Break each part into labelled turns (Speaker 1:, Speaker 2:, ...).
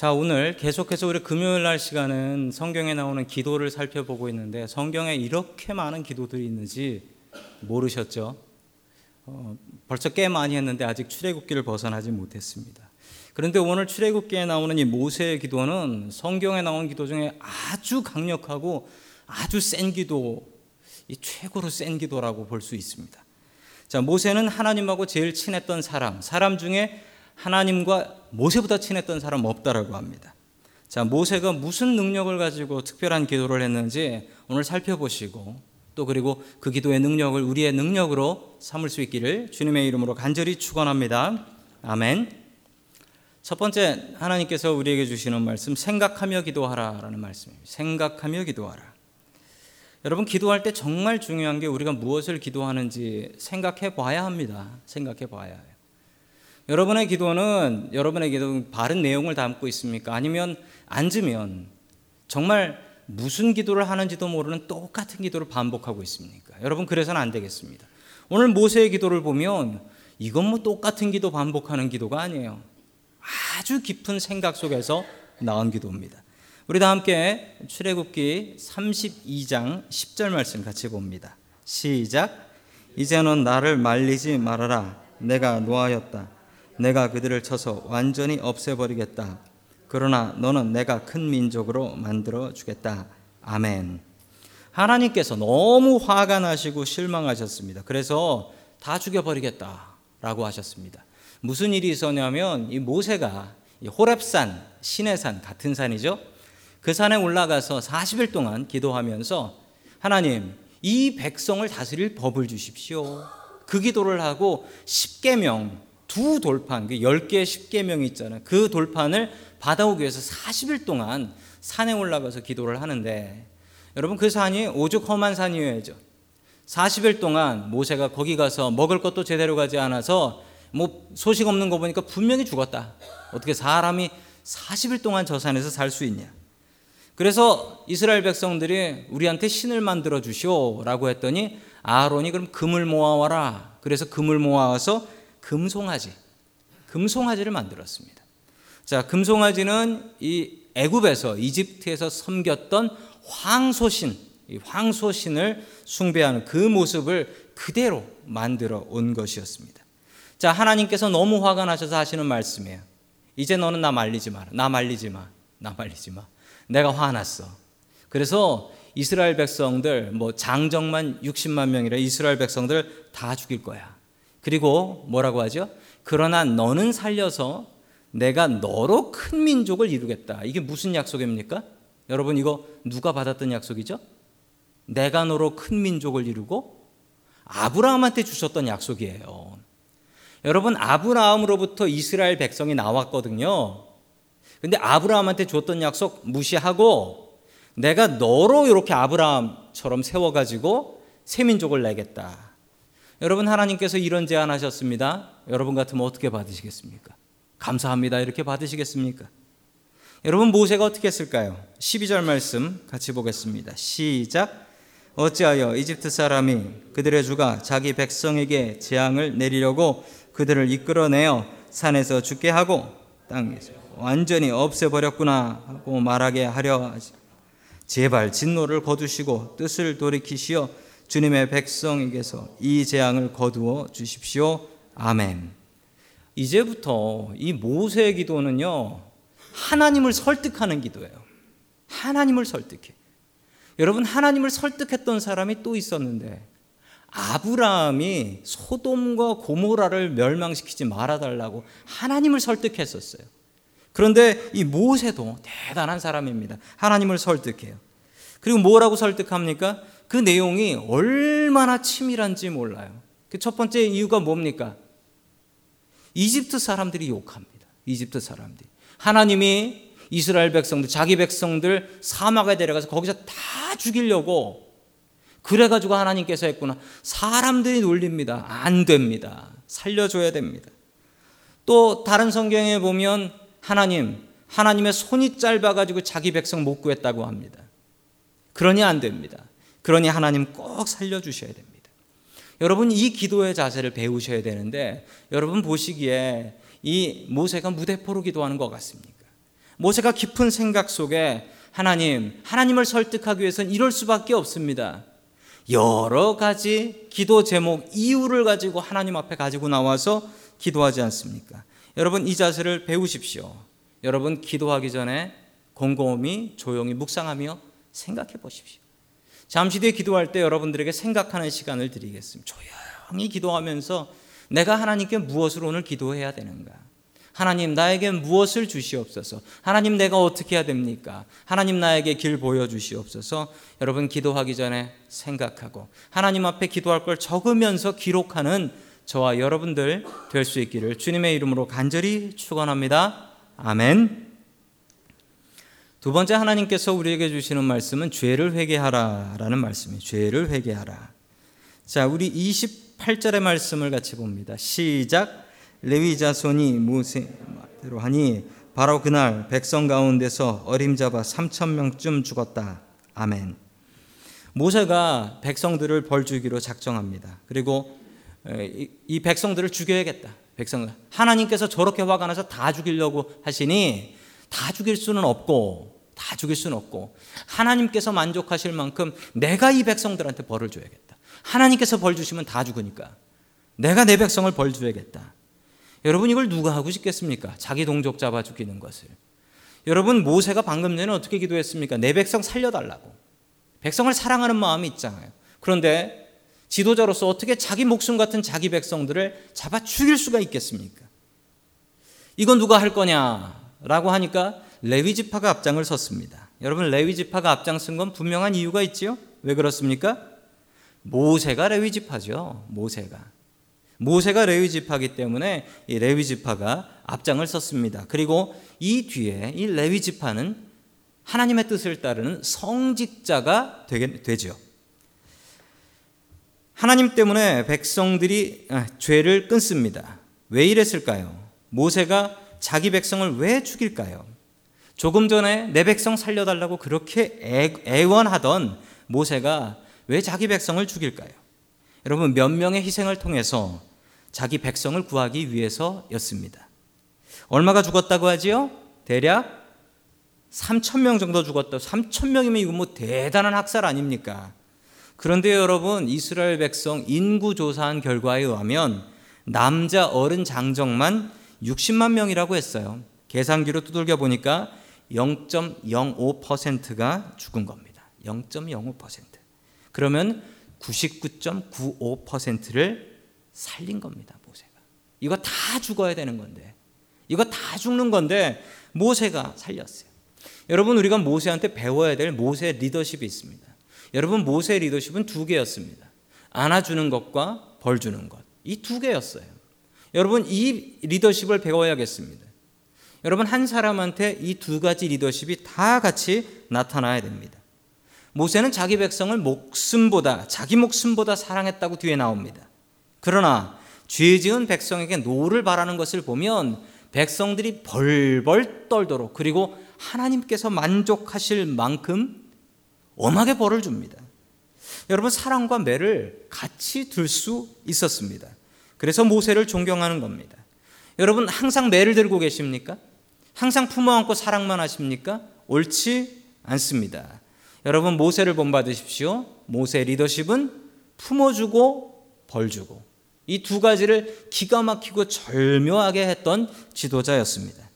Speaker 1: 자, 오늘 계속해서 우리 금요일 날 시간은 성경에 나오는 기도를 살펴보고 있는데 성경에 이렇게 많은 기도들이 있는지 모르셨죠? 어, 벌써 꽤 많이 했는데 아직 출애굽기를 벗어나지 못했습니다. 그런데 오늘 출애굽기에 나오는 이 모세의 기도는 성경에 나온 기도 중에 아주 강력하고 아주 센 기도, 이 최고로 센 기도라고 볼 수 있습니다. 자, 모세는 하나님하고 제일 친했던 사람, 사람 중에 하나님과 모세보다 친했던 사람 없다라고 합니다. 자, 모세가 무슨 능력을 가지고 특별한 기도를 했는지 오늘 살펴보시고 또 그리고 그 기도의 능력을 우리의 능력으로 삼을 수 있기를 주님의 이름으로 간절히 축원합니다. 아멘. 첫 번째 하나님께서 우리에게 주시는 말씀 생각하며 기도하라라는 말씀입니다. 생각하며 기도하라. 여러분 기도할 때 정말 중요한 게 우리가 무엇을 기도하는지 생각해 봐야 합니다. 생각해 봐야 해요. 여러분의 기도는 여러분의 기도 바른 내용을 담고 있습니까? 아니면 앉으면 정말 무슨 기도를 하는지도 모르는 똑같은 기도를 반복하고 있습니까? 여러분 그래서는 안 되겠습니다. 오늘 모세의 기도를 보면 이건 뭐 똑같은 기도 반복하는 기도가 아니에요. 아주 깊은 생각 속에서 나온 기도입니다. 우리 다 함께 출애굽기 32장 10절 말씀 같이 봅니다. 시작. 이제는 나를 말리지 말아라. 내가 노하였다. 내가 그들을 쳐서 완전히 없애버리겠다. 그러나 너는 내가 큰 민족으로 만들어 주겠다. 아멘. 하나님께서 너무 화가 나시고 실망하셨습니다. 그래서 다 죽여버리겠다라고 하셨습니다. 무슨 일이 있었냐면 이 모세가 호렙산, 시내산 같은 산이죠. 그 산에 올라가서 40일 동안 기도하면서 하나님 이 백성을 다스릴 법을 주십시오. 그 기도를 하고 10계명 두 돌판, 10개의 10계명이 있잖아요. 그 돌판을 받아오기 위해서 40일 동안 산에 올라가서 기도를 하는데 여러분 그 산이 오죽 험한 산이어야죠. 40일 동안 모세가 거기 가서 먹을 것도 제대로 가지 않아서 뭐 소식 없는 거 보니까 분명히 죽었다. 어떻게 사람이 40일 동안 저 산에서 살 수 있냐? 그래서 이스라엘 백성들이 우리한테 신을 만들어 주시오라고 했더니 아론이 그럼 금을 모아와라. 그래서 금을 모아와서 금송아지, 금송아지를 만들었습니다. 자, 금송아지는 이 애굽에서 이집트에서 섬겼던 황소신, 이 황소신을 숭배하는 그 모습을 그대로 만들어 온 것이었습니다. 자, 하나님께서 너무 화가 나셔서 하시는 말씀이에요. 이제 너는 나 말리지 마라. 나 말리지 마. 나 말리지 마. 내가 화났어. 그래서 이스라엘 백성들 뭐 장정만 60만 명이라 이스라엘 백성들 다 죽일 거야. 그리고 뭐라고 하죠? 그러나 너는 살려서 내가 너로 큰 민족을 이루겠다. 이게 무슨 약속입니까? 여러분 이거 누가 받았던 약속이죠? 내가 너로 큰 민족을 이루고 아브라함한테 주셨던 약속이에요. 여러분 아브라함으로부터 이스라엘 백성이 나왔거든요. 근데 아브라함한테 줬던 약속 무시하고 내가 너로 이렇게 아브라함처럼 세워 가지고 새 민족을 내겠다. 여러분 하나님께서 이런 제안하셨습니다. 여러분 같으면 어떻게 받으시겠습니까? 감사합니다. 이렇게 받으시겠습니까? 여러분 모세가 어떻게 했을까요? 12절 말씀 같이 보겠습니다. 시작. 어찌하여 이집트 사람이 그들의 주가 자기 백성에게 재앙을 내리려고 그들을 이끌어내어 산에서 죽게 하고 땅에서 완전히 없애버렸구나 하고 말하게 하려 하지. 제발 진노를 거두시고 뜻을 돌이키시어 주님의 백성에게서 이 재앙을 거두어 주십시오. 아멘. 이제부터 이 모세의 기도는요, 하나님을 설득하는 기도예요. 하나님을 설득해. 여러분, 하나님을 설득했던 사람이 또 있었는데, 아브라함이 소돔과 고모라를 멸망시키지 말아달라고 하나님을 설득했었어요. 그런데 이 모세도 대단한 사람입니다. 하나님을 설득해요. 그리고 뭐라고 설득합니까? 그 내용이 얼마나 치밀한지 몰라요. 그 첫 번째 이유가 뭡니까? 이집트 사람들이 욕합니다. 이집트 사람들이. 하나님이 이스라엘 백성들, 자기 백성들 사막에 데려가서 거기서 다 죽이려고 그래가지고 하나님께서 했구나. 사람들이 놀립니다. 안 됩니다. 살려줘야 됩니다. 또 다른 성경에 보면 하나님, 하나님의 손이 짧아가지고 자기 백성 못 구했다고 합니다. 그러니 안 됩니다. 그러니 하나님 꼭 살려주셔야 됩니다. 여러분 이 기도의 자세를 배우셔야 되는데 여러분 보시기에 이 모세가 무대포로 기도하는 것 같습니까? 모세가 깊은 생각 속에 하나님, 하나님을 설득하기 위해서는 이럴 수밖에 없습니다. 여러 가지 기도 제목, 이유를 가지고 하나님 앞에 가지고 나와서 기도하지 않습니까? 여러분 이 자세를 배우십시오. 여러분 기도하기 전에 곰곰이 조용히 묵상하며 생각해 보십시오. 잠시 뒤에 기도할 때 여러분들에게 생각하는 시간을 드리겠습니다. 조용히 기도하면서 내가 하나님께 무엇을 오늘 기도해야 되는가? 하나님 나에게 무엇을 주시옵소서. 하나님 내가 어떻게 해야 됩니까? 하나님 나에게 길 보여 주시옵소서. 여러분 기도하기 전에 생각하고 하나님 앞에 기도할 걸 적으면서 기록하는 저와 여러분들 될 수 있기를 주님의 이름으로 간절히 축원합니다. 아멘. 두 번째 하나님께서 우리에게 주시는 말씀은 죄를 회개하라라는 말씀이에요. 죄를 회개하라. 자, 우리 28절의 말씀을 같이 봅니다. 시작. 레위 자손이 모세대로 하니 바로 그날 백성 가운데서 어림잡아 3천 명쯤 죽었다. 아멘. 모세가 백성들을 벌 주기로 작정합니다. 그리고 이 백성들을 죽여야겠다. 백성 하나님께서 저렇게 화가 나서 다 죽이려고 하시니 다 죽일 수는 없고 다 죽일 수는 없고 하나님께서 만족하실 만큼 내가 이 백성들한테 벌을 줘야겠다. 하나님께서 벌 주시면 다 죽으니까 내가 내 백성을 벌 줘야겠다. 여러분 이걸 누가 하고 싶겠습니까? 자기 동족 잡아 죽이는 것을. 여러분 모세가 방금 전에 어떻게 기도했습니까? 내 백성 살려달라고. 백성을 사랑하는 마음이 있잖아요. 그런데 지도자로서 어떻게 자기 목숨 같은 자기 백성들을 잡아 죽일 수가 있겠습니까? 이건 누가 할 거냐라고 하니까 레위 지파가 앞장을 섰습니다. 여러분 레위 지파가 앞장선 건 분명한 이유가 있지요? 왜 그렇습니까? 모세가 레위 지파죠. 모세가. 모세가 레위 지파기 때문에 이 레위 지파가 앞장을 섰습니다. 그리고 이 뒤에 이 레위 지파는 하나님의 뜻을 따르는 성직자가 되게 되죠. 하나님 때문에 백성들이 아, 죄를 끊습니다. 왜 이랬을까요? 모세가 자기 백성을 왜 죽일까요? 조금 전에 내 백성 살려달라고 그렇게 애 원하던 모세가 왜 자기 백성을 죽일까요? 여러분, 몇 명의 희생을 통해서 자기 백성을 구하기 위해서였습니다. 얼마가 죽었다고 하지요? 대략 3천 명 정도 죽었다. 3천 명이면 이거 뭐 대단한 학살 아닙니까? 그런데 여러분 이스라엘 백성 인구 조사한 결과에 의하면 남자 어른 장정만 60만 명이라고 했어요. 계산기로 두들겨 보니까 0.05%가 죽은 겁니다. 0.05%. 그러면 99.95%를 살린 겁니다. 모세가. 이거 다 죽어야 되는 건데. 이거 다 죽는 건데 모세가 살렸어요. 여러분 우리가 모세한테 배워야 될 모세 리더십이 있습니다. 여러분 모세 리더십은 두 개였습니다. 안아주는 것과 벌 주는 것. 이 두 개였어요. 여러분 이 리더십을 배워야겠습니다. 여러분 한 사람한테 이 두 가지 리더십이 다 같이 나타나야 됩니다. 모세는 자기 백성을 목숨보다 자기 목숨보다 사랑했다고 뒤에 나옵니다. 그러나 죄 지은 백성에게 노를 바라는 것을 보면 백성들이 벌벌 떨도록 그리고 하나님께서 만족하실 만큼 엄하게 벌을 줍니다. 여러분 사랑과 매를 같이 들수 있었습니다. 그래서 모세를 존경하는 겁니다. 여러분 항상 매를 들고 계십니까? 항상 품어 안고 사랑만 하십니까? 옳지 않습니다. 여러분 모세를 본받으십시오. 모세 리더십은 품어주고 벌주고 이 두 가지를 기가 막히고 절묘하게 했던 지도자였습니다.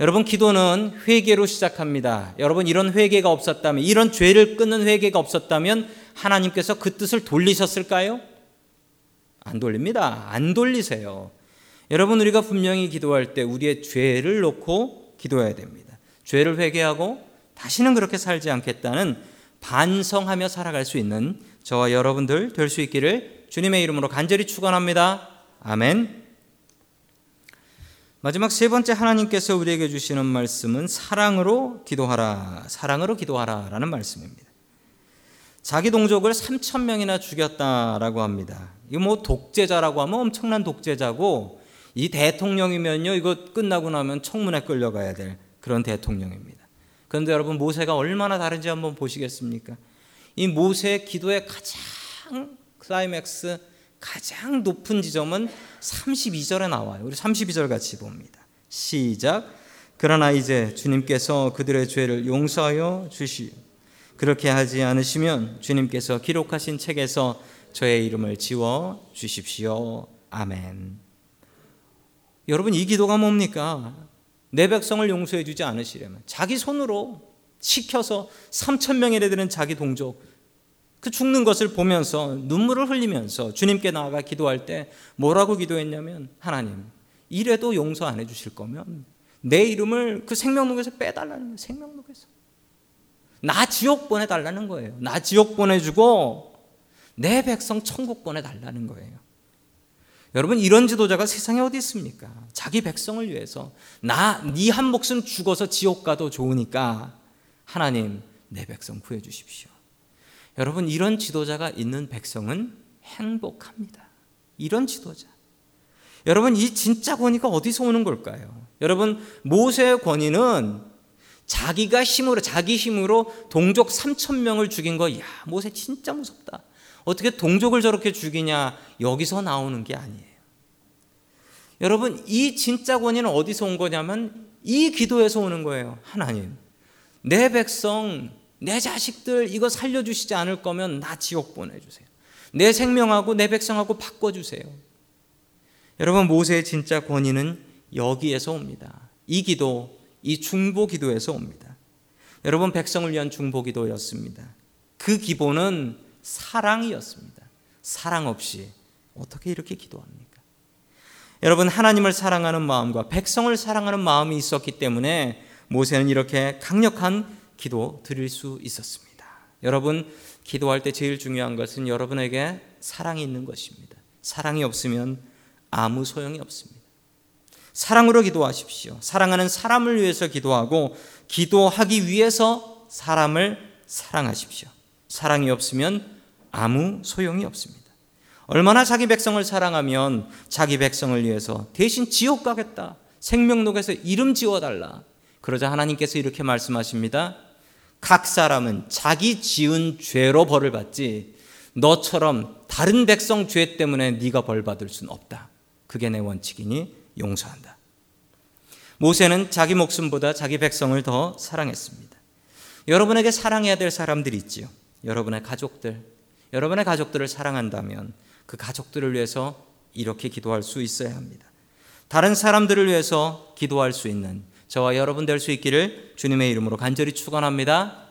Speaker 1: 여러분 기도는 회개로 시작합니다. 여러분 이런 회개가 없었다면 이런 죄를 끊는 회개가 없었다면 하나님께서 그 뜻을 돌리셨을까요? 안 돌립니다. 안 돌리세요. 여러분 우리가 분명히 기도할 때 우리의 죄를 놓고 기도해야 됩니다. 죄를 회개하고 다시는 그렇게 살지 않겠다는 반성하며 살아갈 수 있는 저와 여러분들 될 수 있기를 주님의 이름으로 간절히 축원합니다. 아멘. 마지막 세 번째 하나님께서 우리에게 주시는 말씀은 사랑으로 기도하라, 사랑으로 기도하라라는 말씀입니다. 자기 동족을 3천 명이나 죽였다라고 합니다. 이거 뭐 독재자라고 하면 엄청난 독재자고 이 대통령이면요 이거 끝나고 나면 청문회 끌려가야 될 그런 대통령입니다. 그런데 여러분 모세가 얼마나 다른지 한번 보시겠습니까? 이 모세의 기도의 가장 클라이맥스 가장 높은 지점은 32절에 나와요. 우리 32절 같이 봅니다. 시작.
Speaker 2: 그러나 이제 주님께서 그들의 죄를 용서하여 주시오. 그렇게 하지 않으시면 주님께서 기록하신 책에서 저의 이름을 지워 주십시오. 아멘. 여러분 이 기도가 뭡니까? 내 백성을 용서해 주지 않으시려면 자기 손으로 시켜서 3천 명이나 되는 자기 동족 그 죽는 것을 보면서 눈물을 흘리면서 주님께 나아가 기도할 때 뭐라고 기도했냐면 하나님 이래도 용서 안 해주실 거면 내 이름을 그 생명록에서 빼달라는 거예요. 생명록에서 나 지옥 보내달라는 거예요. 나 지옥 보내주고 내 백성 천국 보내달라는 거예요. 여러분 이런 지도자가 세상에 어디 있습니까? 자기 백성을 위해서 나 네 한 목숨 죽어서 지옥 가도 좋으니까 하나님 내 백성 구해 주십시오. 여러분 이런 지도자가 있는 백성은 행복합니다. 이런 지도자. 여러분 이 진짜 권위가 어디서 오는 걸까요? 여러분 모세의 권위는 자기가 힘으로 자기 힘으로 동족 3천 명을 죽인 거, 야 모세 진짜 무섭다. 어떻게 동족을 저렇게 죽이냐 여기서 나오는 게 아니에요. 여러분 이 진짜 권위는 어디서 온 거냐면 이 기도에서 오는 거예요. 하나님, 내 백성, 내 자식들 이거 살려주시지 않을 거면 나 지옥 보내주세요. 내 생명하고 내 백성하고 바꿔주세요. 여러분 모세의 진짜 권위는 여기에서 옵니다. 이 기도, 이 중보 기도에서 옵니다. 여러분 백성을 위한 중보 기도였습니다. 그 기본은 사랑이었습니다. 사랑 없이 어떻게 이렇게 기도합니까? 여러분 하나님을 사랑하는 마음과 백성을 사랑하는 마음이 있었기 때문에 모세는 이렇게 강력한 기도 드릴 수 있었습니다. 여러분 기도할 때 제일 중요한 것은 여러분에게 사랑이 있는 것입니다. 사랑이 없으면 아무 소용이 없습니다. 사랑으로 기도하십시오. 사랑하는 사람을 위해서 기도하고 기도하기 위해서 사람을 사랑하십시오. 사랑이 없으면 아무 소용이 없습니다. 얼마나 자기 백성을 사랑하면 자기 백성을 위해서 대신 지옥 가겠다. 생명록에서 이름 지워달라. 그러자 하나님께서 이렇게 말씀하십니다. 각 사람은 자기 지은 죄로 벌을 받지 너처럼 다른 백성 죄 때문에 네가 벌 받을 수는 없다. 그게 내 원칙이니 용서한다. 모세는 자기 목숨보다 자기 백성을 더 사랑했습니다. 여러분에게 사랑해야 될 사람들이 있지요. 여러분의 가족들, 여러분의 가족들을 사랑한다면 그 가족들을 위해서 이렇게 기도할 수 있어야 합니다. 다른 사람들을 위해서 기도할 수 있는 저와 여러분 될 수 있기를 주님의 이름으로 간절히 축원합니다.